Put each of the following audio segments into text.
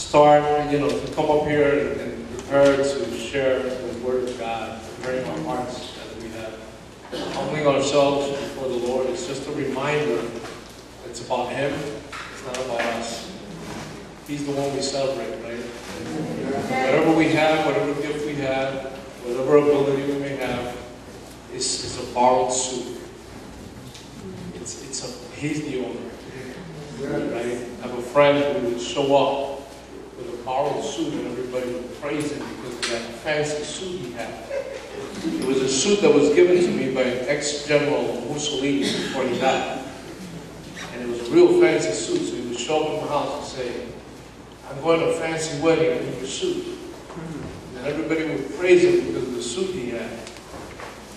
start, you know, to come up here and, and prepare to share the word of God, preparing our hearts as we have, humbling ourselves before the Lord. It's just a reminder. It's about Him. It's not about us. He's the one we celebrate, right? Whatever we have, whatever gift we have, whatever ability we may have, is, is a borrowed suit. It's, it's a, he's the owner. Right? I have a friend who would show up borrowed suit and everybody would praise him because of that fancy suit he had. It was a suit that was given to me by ex-general Mussolini before he died. And it was a real fancy suit, so he would show up in my house and say, I'm going to a fancy wedding, in your suit. And everybody would praise him because of the suit he had.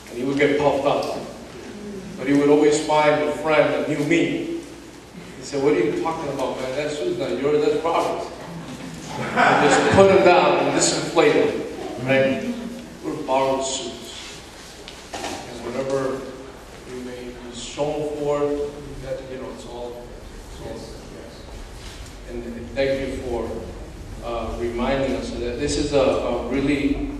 And he would get puffed up. But he would always find a friend that knew me. He said, what are you talking about, man? That suit's not yours, that's Robert's. And just put him down and disinflate him, right? We're borrowed suits. And whatever we may be shown for, that, you know, it's all, it's all, yes. And and thank you for uh, reminding us that. This is a, a really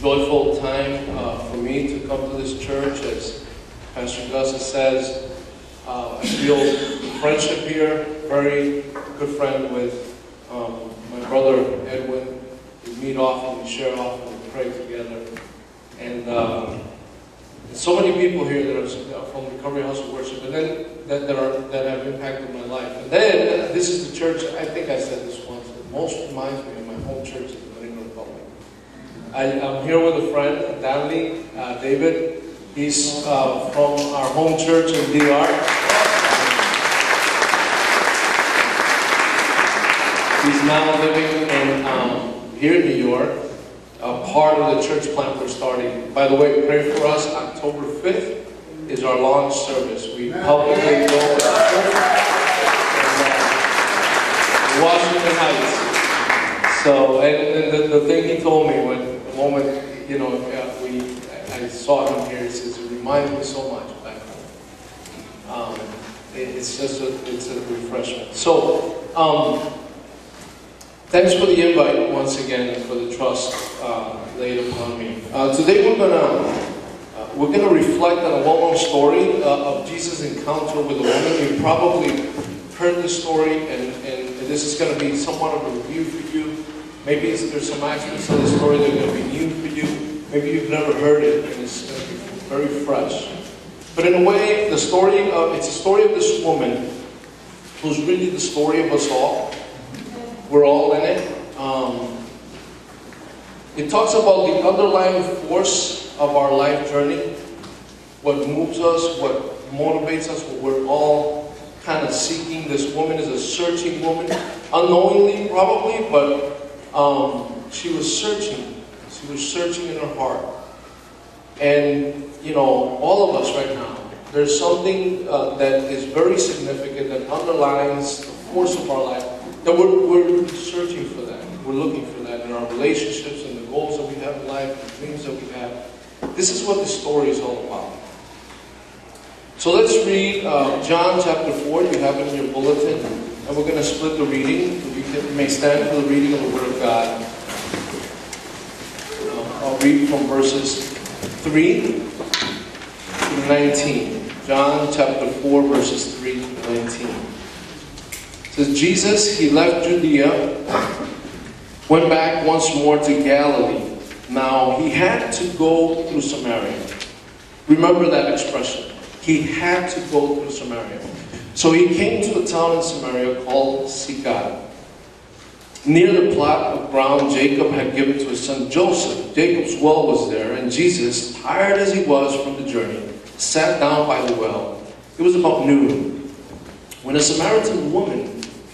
joyful time uh, for me to come to this church. As Pastor Gus says, uh, I feel friendship here, very good friend with um, my brother Edwin. We meet often, we share often, we pray together. And um, so many people here that are from Recovery House of Worship, and then that, that are that have impacted my life. And then uh, this is the church. I think I said this once. Most reminds me of my home church in the Dominican Republic. I, I'm here with a friend, Danley uh, David. He's uh, from our home church in DR. He's now living in um, here in New York, a part of the church plant we're starting. By the way, pray for us. October 5th is our launch service. We publicly go church Washington Heights. So, and, and the, the thing he told me when the moment you know uh, we I saw him here, he says it reminds me so much back home. Um, it, it's just a it's a refreshment. So. Um, Thanks for the invite once again and for the trust uh, laid upon me. Uh, today we're gonna uh, we're gonna reflect on a well-known story uh, of Jesus' encounter with a woman. You probably heard this story, and, and, this is gonna be somewhat of a review for you. Maybe there's some aspects of the story that are gonna be new for you. Maybe you've never heard it, and it's gonna be very fresh. But in a way, the story of it's a story of this woman who's really the story of us all. We're all in it. Um, it talks about the underlying force of our life journey, what moves us, what motivates us, what we're all kind of seeking. This woman is a searching woman, unknowingly probably, but um, she was searching. She was searching in her heart. And, you know, all of us right now, there's something uh, that is very significant that underlines the force of our life that we're, we're searching for that. We're looking for that in our relationships and the goals that we have in life, the dreams that we have. This is what the story is all about. So let's read uh, John chapter 4. You have it in your bulletin. And we're going to split the reading. You, may stand for the reading of the Word of God. Uh, I'll read from verses 3 to 19. John chapter 4, verses 3 to 19 Jesus, he left Judea, went back once more to Galilee. Now he had to go through Samaria. Remember that expression. He had to go through Samaria. So he came to a town in Samaria called Sychar. Near the plot of ground Jacob had given to his son Joseph, Jacob's well was there, and Jesus, tired as he was from the journey, sat down by the well. It was about noon. When a Samaritan woman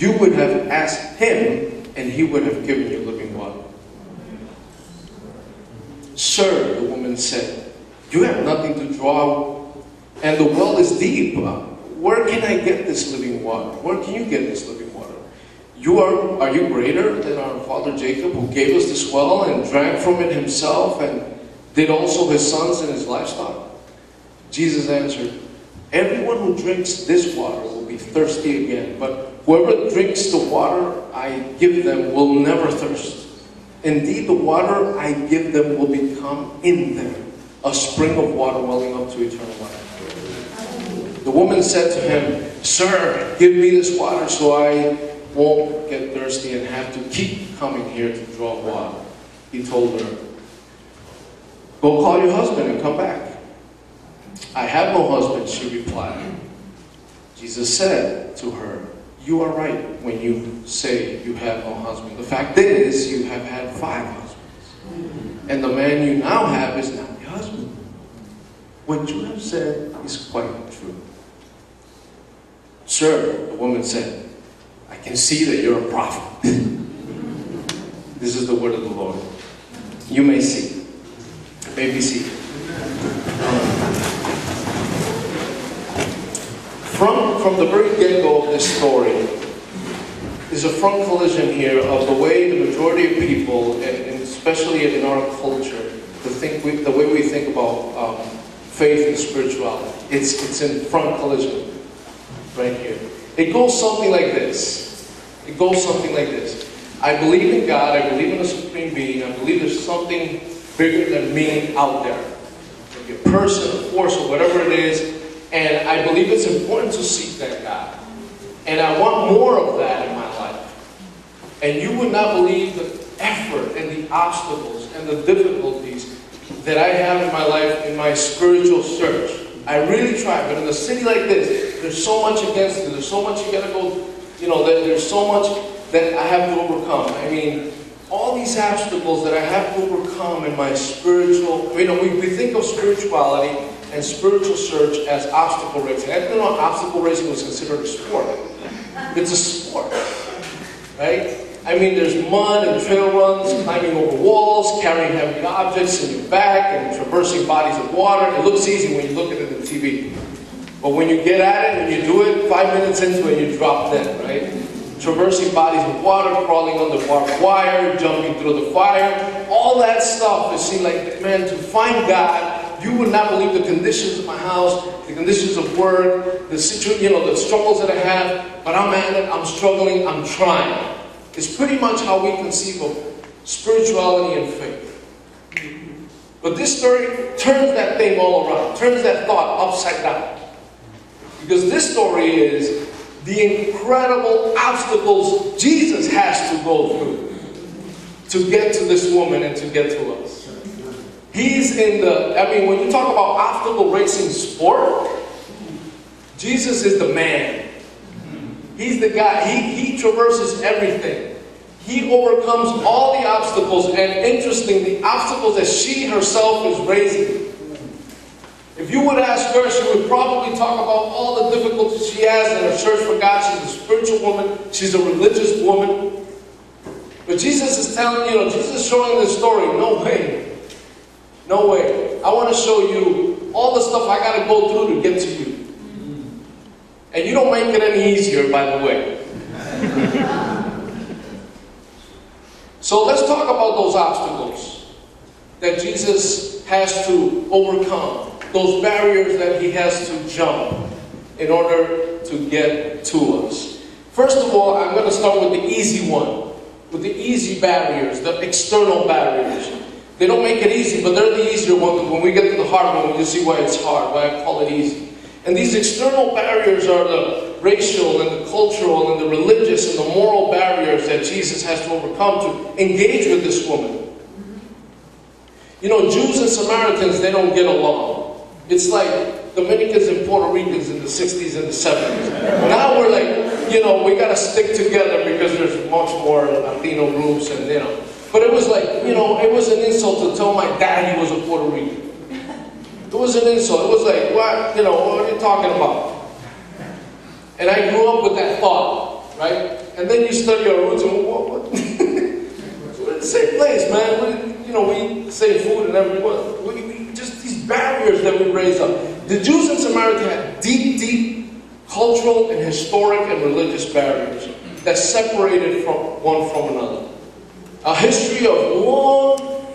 you would have asked him, and he would have given you living water. Sir, the woman said, you have nothing to draw, and the well is deep. Where can I get this living water? Where can you get this living water? You are, are you greater than our father Jacob, who gave us this well and drank from it himself, and did also his sons and his livestock? Jesus answered, Everyone who drinks this water will be thirsty again, but whoever drinks the water I give them will never thirst. Indeed, the water I give them will become in them a spring of water welling up to eternal life. The woman said to him, Sir, give me this water so I won't get thirsty and have to keep coming here to draw water. He told her, Go call your husband and come back. I have no husband, she replied. Jesus said to her, You are right when you say you have no husband. The fact is, you have had five husbands. And the man you now have is not your husband. What you have said is quite true. Sir, the woman said, I can see that you're a prophet. this is the word of the Lord. You may see. May be seated. From, the very get-go of this story is a front collision here of the way the majority of people, and, especially in our culture, the, we, the way we think about um, faith and spirituality. It's, it's in front collision right here. It goes something like this. It goes something like this. I believe in God, I believe in a supreme being, I believe there's something bigger than me out there. A person, a force, or whatever it is, and I believe it's important to seek that God. And I want more of that in my life. And you would not believe the effort and the obstacles and the difficulties that I have in my life in my spiritual search. I really try, but in a city like this, there's so much against it. There's so much you gotta go, you know, that there's so much that I have to overcome. I mean, all these obstacles that I have to overcome in my spiritual, you know, we, we think of spirituality and spiritual search as obstacle racing. I didn't know obstacle racing was considered a sport. It's a sport, right? I mean, there's mud and trail runs, climbing over walls, carrying heavy objects in your back, and traversing bodies of water. It looks easy when you look at it on TV. But when you get at it, when you do it, five minutes into it, you drop dead, right? Traversing bodies of water, crawling under barbed wire, jumping through the fire. All that stuff, it seemed like, man, to find God you would not believe the conditions of my house, the conditions of work, the situation, you know, the struggles that I have. But I'm at it. I'm struggling. I'm trying. It's pretty much how we conceive of spirituality and faith. But this story turns that thing all around, turns that thought upside down. Because this story is the incredible obstacles Jesus has to go through to get to this woman and to get to us. He's in the, I mean, when you talk about obstacle racing sport, Jesus is the man. He's the guy, he, he traverses everything. He overcomes all the obstacles, and interesting, the obstacles that she herself is raising. If you would ask her, she would probably talk about all the difficulties she has in her search for God. She's a spiritual woman, she's a religious woman. But Jesus is telling you, know, Jesus is showing this story. No way. No way. I want to show you all the stuff I got to go through to get to you. And you don't make it any easier, by the way. so let's talk about those obstacles that Jesus has to overcome, those barriers that he has to jump in order to get to us. First of all, I'm going to start with the easy one, with the easy barriers, the external barriers. They don't make it easy, but they're the easier ones. When we get to the hard one, you see why it's hard, why I call it easy. And these external barriers are the racial and the cultural and the religious and the moral barriers that Jesus has to overcome to engage with this woman. You know, Jews and Samaritans, they don't get along. It's like Dominicans and Puerto Ricans in the 60s and the 70s. Now we're like, you know, we got to stick together because there's much more Latino groups and, you know. But it was like, you know, it was an insult to tell my dad he was a Puerto Rican. It was an insult. It was like, what, you know, what are you talking about? And I grew up with that thought, right? And then you study our roots and what, what? We're in the same place, man. We, you know, we eat the same food and everyone. We, we just these barriers that we raise up. The Jews in Samaria had deep, deep cultural and historic and religious barriers that separated from one from another. A history of long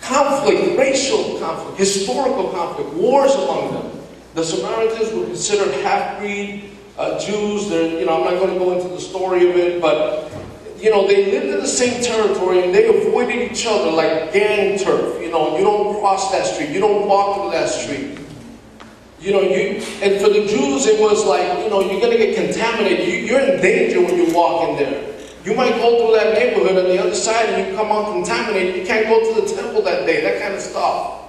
conflict, racial conflict, historical conflict, wars among them. The Samaritans were considered half-breed uh, Jews. They're, you know, I'm not going to go into the story of it, but you know, they lived in the same territory and they avoided each other like gang turf. You know, you don't cross that street, you don't walk through that street. You know, you and for the Jews it was like, you know, you're gonna get contaminated. You, you're in danger when you walk in there. You might go through that neighborhood on the other side and you come out contaminated. You can't go to the temple that day, that kind of stuff.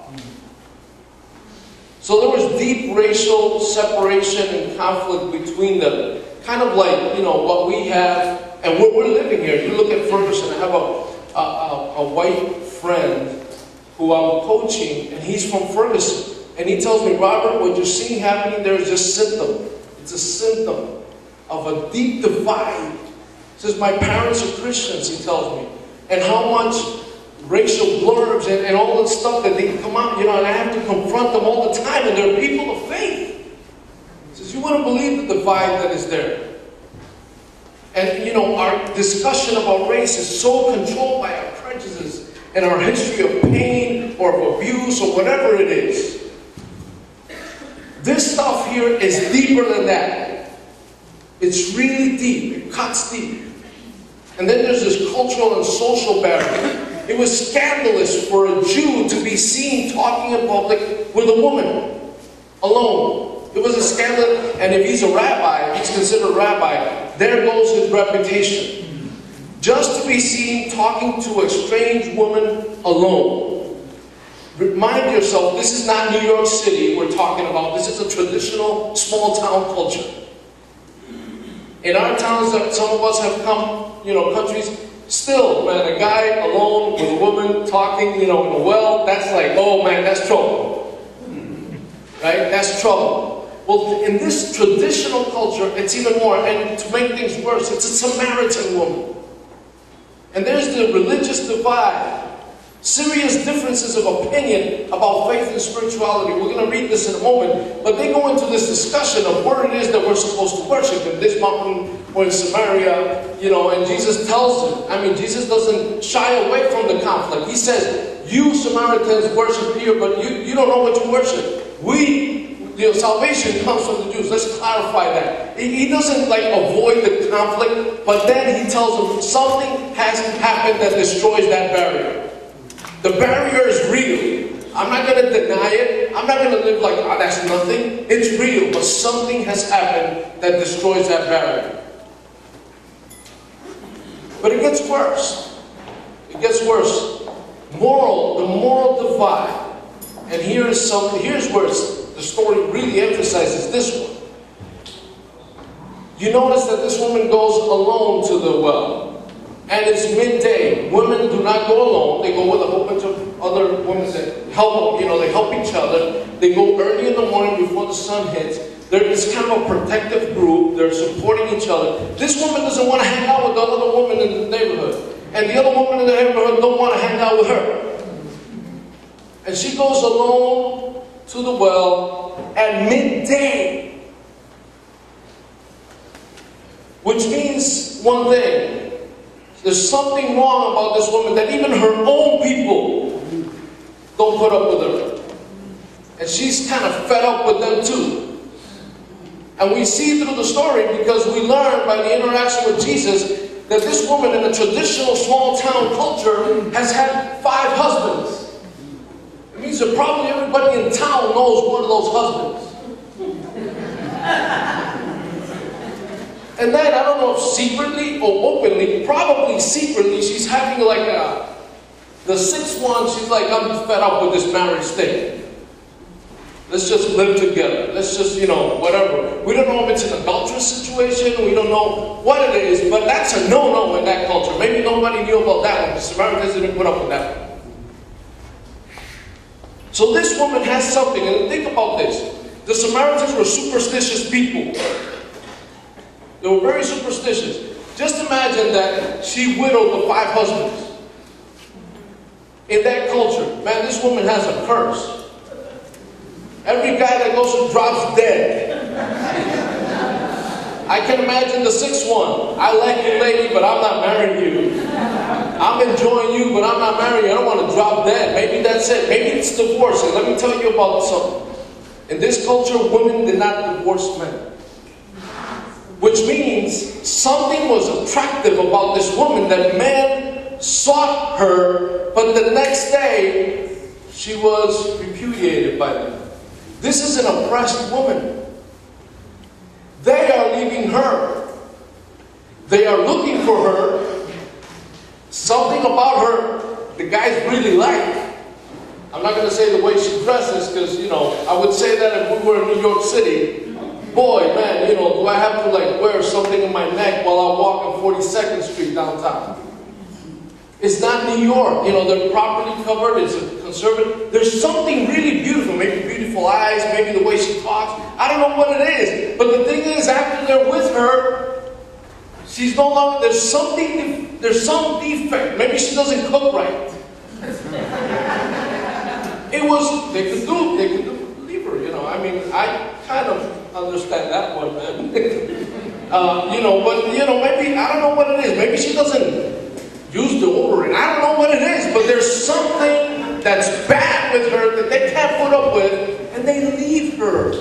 So there was deep racial separation and conflict between them. Kind of like, you know, what we have, and we're, we're living here. You look at Ferguson, I have a, a, a, white friend who I'm coaching, and he's from Ferguson. And he tells me, Robert, what you're seeing happening there is just symptom. It's a symptom of a deep divide. Says, my parents are Christians, he tells me. And how much racial blurbs and, and all the stuff that they come out, you know, and I have to confront them all the time, and they're people of faith. He says, you wouldn't believe the divide that is there. And, you know, our discussion about race is so controlled by our prejudices and our history of pain or of abuse or whatever it is. This stuff here is deeper than that. It's really deep. It cuts deep. And then there's this cultural and social barrier. It was scandalous for a Jew to be seen talking in public with a woman alone. It was a scandal, and if he's a rabbi, he's considered a rabbi, there goes his reputation. Just to be seen talking to a strange woman alone. Remind yourself, this is not New York City we're talking about. This is a traditional small town culture. In our towns some of us have come, you know, countries, still, man, a guy alone with a woman talking, you know, in a well, that's like, oh man, that's trouble. Right? That's trouble. Well, in this traditional culture, it's even more. And to make things worse, it's a Samaritan woman. And there's the religious divide. Serious differences of opinion about faith and spirituality. We're going to read this in a moment. But they go into this discussion of where it is that we're supposed to worship in this mountain or in Samaria, you know, and Jesus tells them. I mean, Jesus doesn't shy away from the conflict. He says, You Samaritans worship here, but you, you don't know what you worship. We, you know, salvation comes from the Jews. Let's clarify that. He doesn't like avoid the conflict, but then he tells them something has happened that destroys that barrier. The barrier is real. I'm not going to deny it. I'm not going to live like, oh, that's nothing. It's real, but something has happened that destroys that barrier. But it gets worse. It gets worse. Moral, the moral divide. And here is something, here's where the story really emphasizes this one. You notice that this woman goes alone to the well. And it's midday. Women do not go alone. They go with a whole bunch of other women that help, you know, they help each other. They go early in the morning before the sun hits. They're this kind of a protective group. They're supporting each other. This woman doesn't want to hang out with the other woman in the neighborhood. And the other woman in the neighborhood don't want to hang out with her. And she goes alone to the well at midday. Which means one thing. There's something wrong about this woman that even her own people don't put up with her. And she's kind of fed up with them too. And we see through the story because we learn by the interaction with Jesus that this woman in a traditional small town culture has had five husbands. It means that probably everybody in town knows one of those husbands. And then, I don't know if secretly or openly, probably secretly, she's having like a, the sixth one, she's like, I'm fed up with this marriage thing. Let's just live together. Let's just, you know, whatever. We don't know if it's an adulterous situation. We don't know what it is, but that's a no-no in that culture. Maybe nobody knew about that one. The Samaritans didn't put up with that one. So this woman has something, and think about this. The Samaritans were superstitious people. They were very superstitious. Just imagine that she widowed the five husbands. in that culture, man, this woman has a curse. Every guy that goes to drops dead. I can imagine the sixth one. I like you, lady, but I'm not marrying you. I'm enjoying you, but I'm not marrying you. I don't want to drop dead. Maybe that's it. Maybe it's divorce. And let me tell you about something. In this culture, women did not divorce men. Which means something was attractive about this woman that men sought her, but the next day she was repudiated by them. This is an oppressed woman. They are leaving her. They are looking for her. Something about her the guys really like. I'm not going to say the way she dresses because, you know, I would say that if we were in New York City. Boy, man, you know, do I have to like wear something in my neck while I walk on 42nd Street downtown? It's not New York. You know, they're properly covered. It's a conservative. There's something really beautiful. Maybe beautiful eyes, maybe the way she talks. I don't know what it is. But the thing is, after they're with her, she's no longer, there's something, there's some defect. Maybe she doesn't cook right. It was, they could do, they could do, leave her, you know. I mean, I kind of understand that one, man. uh, you know, but, you know, maybe, I don't know what it is. Maybe she doesn't use the deodorant. I don't know what it is, but there's something that's bad with her that they can't put up with, and they leave her.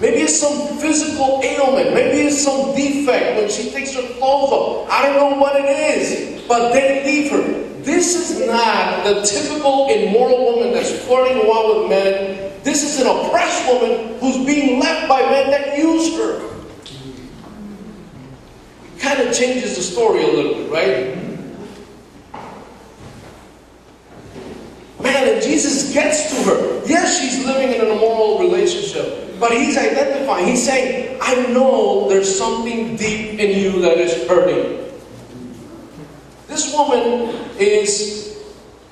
Maybe it's some physical ailment. Maybe it's some defect when she takes her clothes off. I don't know what it is, but they leave her. This is not the typical immoral woman that's flirting around with men. This is an oppressed woman who's being left by men that use her. It kind of changes the story a little bit, right? Man, and Jesus gets to her. Yes, she's living in an immoral relationship, but he's identifying. He's saying, I know there's something deep in you that is hurting. This woman is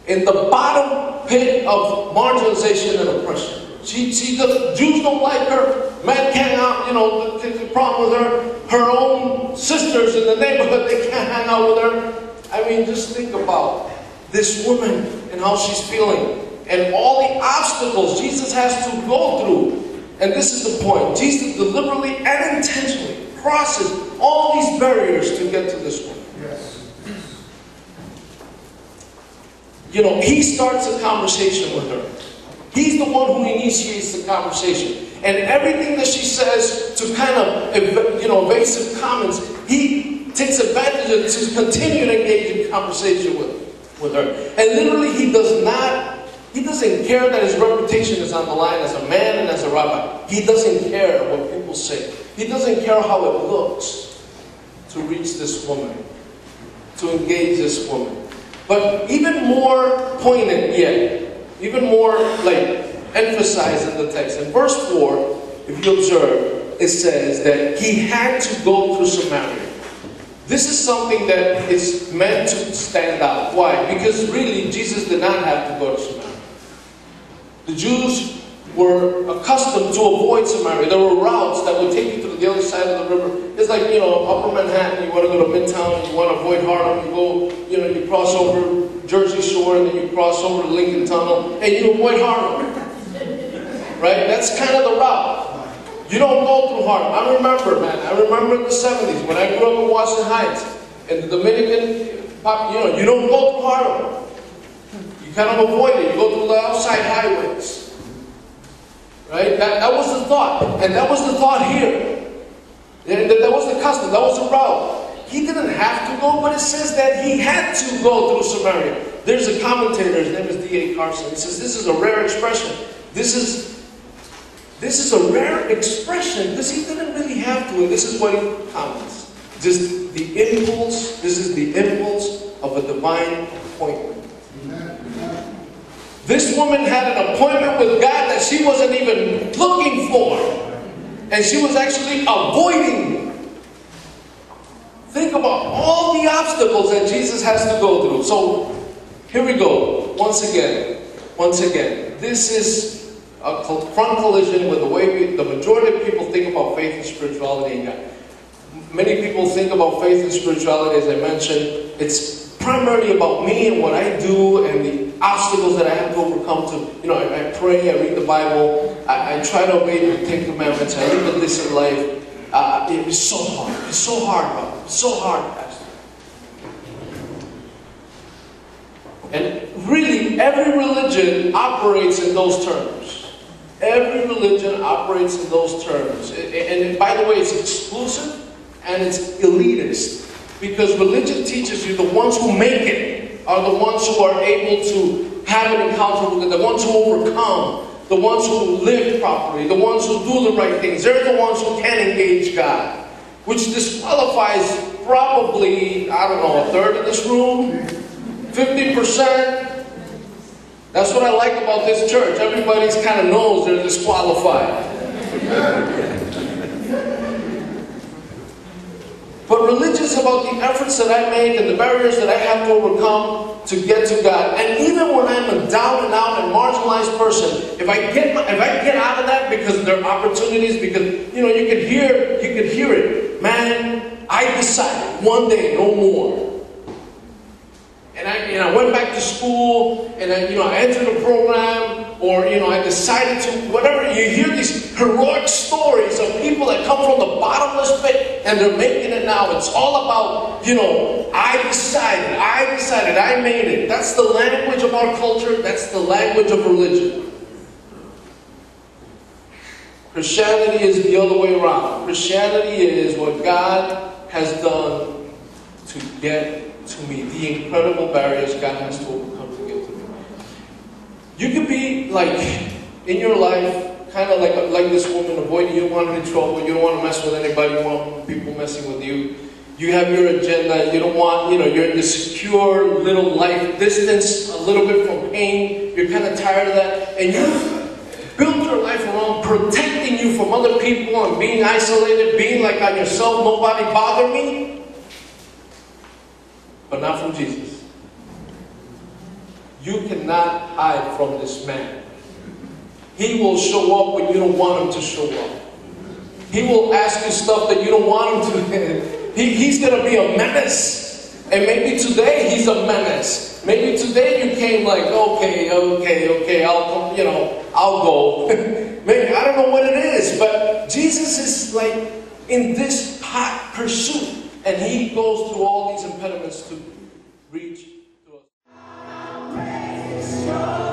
in the bottom pit of marginalization and oppression. She, she does, Jews don't like her. Men can't out, you know, the, the problem with her. Her own sisters in the neighborhood, they can't hang out with her. I mean, just think about this woman and how she's feeling. And all the obstacles Jesus has to go through. And this is the point. Jesus deliberately and intentionally crosses all these barriers to get to this woman. You know, he starts a conversation with her. He's the one who initiates the conversation. And everything that she says to kind of, you know, evasive comments, he takes advantage of to continue to engage in conversation with, with her. And literally, he does not, he doesn't care that his reputation is on the line as a man and as a rabbi. He doesn't care what people say. He doesn't care how it looks to reach this woman, to engage this woman. But even more poignant yet, even more like emphasized in the text. In verse 4, if you observe, it says that he had to go through Samaria. This is something that is meant to stand out. Why? Because really, Jesus did not have to go to Samaria. The Jews were accustomed to avoid Samaria. There were routes that would take you to the other side of the river. It's like, you know, upper Manhattan, you want to go to Midtown, you want to avoid Harlem, you go, you know, you cross over Jersey Shore, and then you cross over the Lincoln Tunnel, and you avoid Harlem. Right? That's kind of the route. You don't go through Harlem. I remember, man, I remember in the 70s when I grew up in Washington Heights, and the Dominican, you know, you don't go through Harlem. You kind of avoid it. You go through the outside highways. Right? That, that was the thought. And that was the thought here. That, was the custom. That was the route. He didn't have to go, but it says that he had to go through Samaria. There's a commentator, his name is D.A. Carson. He says this is a rare expression. This is this is a rare expression because he didn't really have to, and this is what he comments. Just the impulse, this is the impulse of a divine appointment. This woman had an appointment with God that she wasn't even looking for. And she was actually avoiding. Think about all the obstacles that Jesus has to go through. So here we go. Once again. Once again. This is a front collision with the way we, the majority of people think about faith and spirituality. Many people think about faith and spirituality, as I mentioned, it's primarily about me and what I do and the obstacles that I have to overcome to, you know, I, I pray, I read the Bible, I, I try to obey the Ten Commandments, I live a decent life. Uh, it is so hard. It's so hard, Bob. It's so hard, Pastor. And really, every religion operates in those terms. Every religion operates in those terms. And, and by the way, it's exclusive and it's elitist. Because religion teaches you the ones who make it are the ones who are able to have an encounter with God, the ones who overcome, the ones who live properly, the ones who do the right things. They're the ones who can engage God. Which disqualifies probably, I don't know, a third of this room, 50%. That's what I like about this church. Everybody's kind of knows they're disqualified. Is about the efforts that I make and the barriers that I have to overcome to get to God. And even when I'm a down and out and marginalized person, if I get my, if I get out of that because there are opportunities, because you know you could hear you could hear it, man. I decided one day no more. And I, know, I went back to school, and I, you know, I entered a program, or you know, I decided to whatever. You hear these heroic stories of people that come from the bottomless pit and they're making it now. It's all about, you know, I decided, I decided, I made it. That's the language of our culture. That's the language of religion. Christianity is the other way around. Christianity is what God has done to get to me, the incredible barriers God has to. You could be like in your life, kind of like like this woman, avoiding you don't want any trouble, you don't want to mess with anybody, you want people messing with you. You have your agenda, you don't want, you know, you're in this secure little life distance, a little bit from pain, you're kind of tired of that, and you've built your life around protecting you from other people and being isolated, being like on yourself, nobody bother me but not from Jesus. You cannot hide from this man. He will show up when you don't want him to show up. He will ask you stuff that you don't want him to. he, he's going to be a menace. And maybe today he's a menace. Maybe today you came like, okay, okay, okay, I'll, you know, I'll go. maybe, I don't know what it is, but Jesus is like in this hot pursuit. And he goes through all these impediments to reach 求。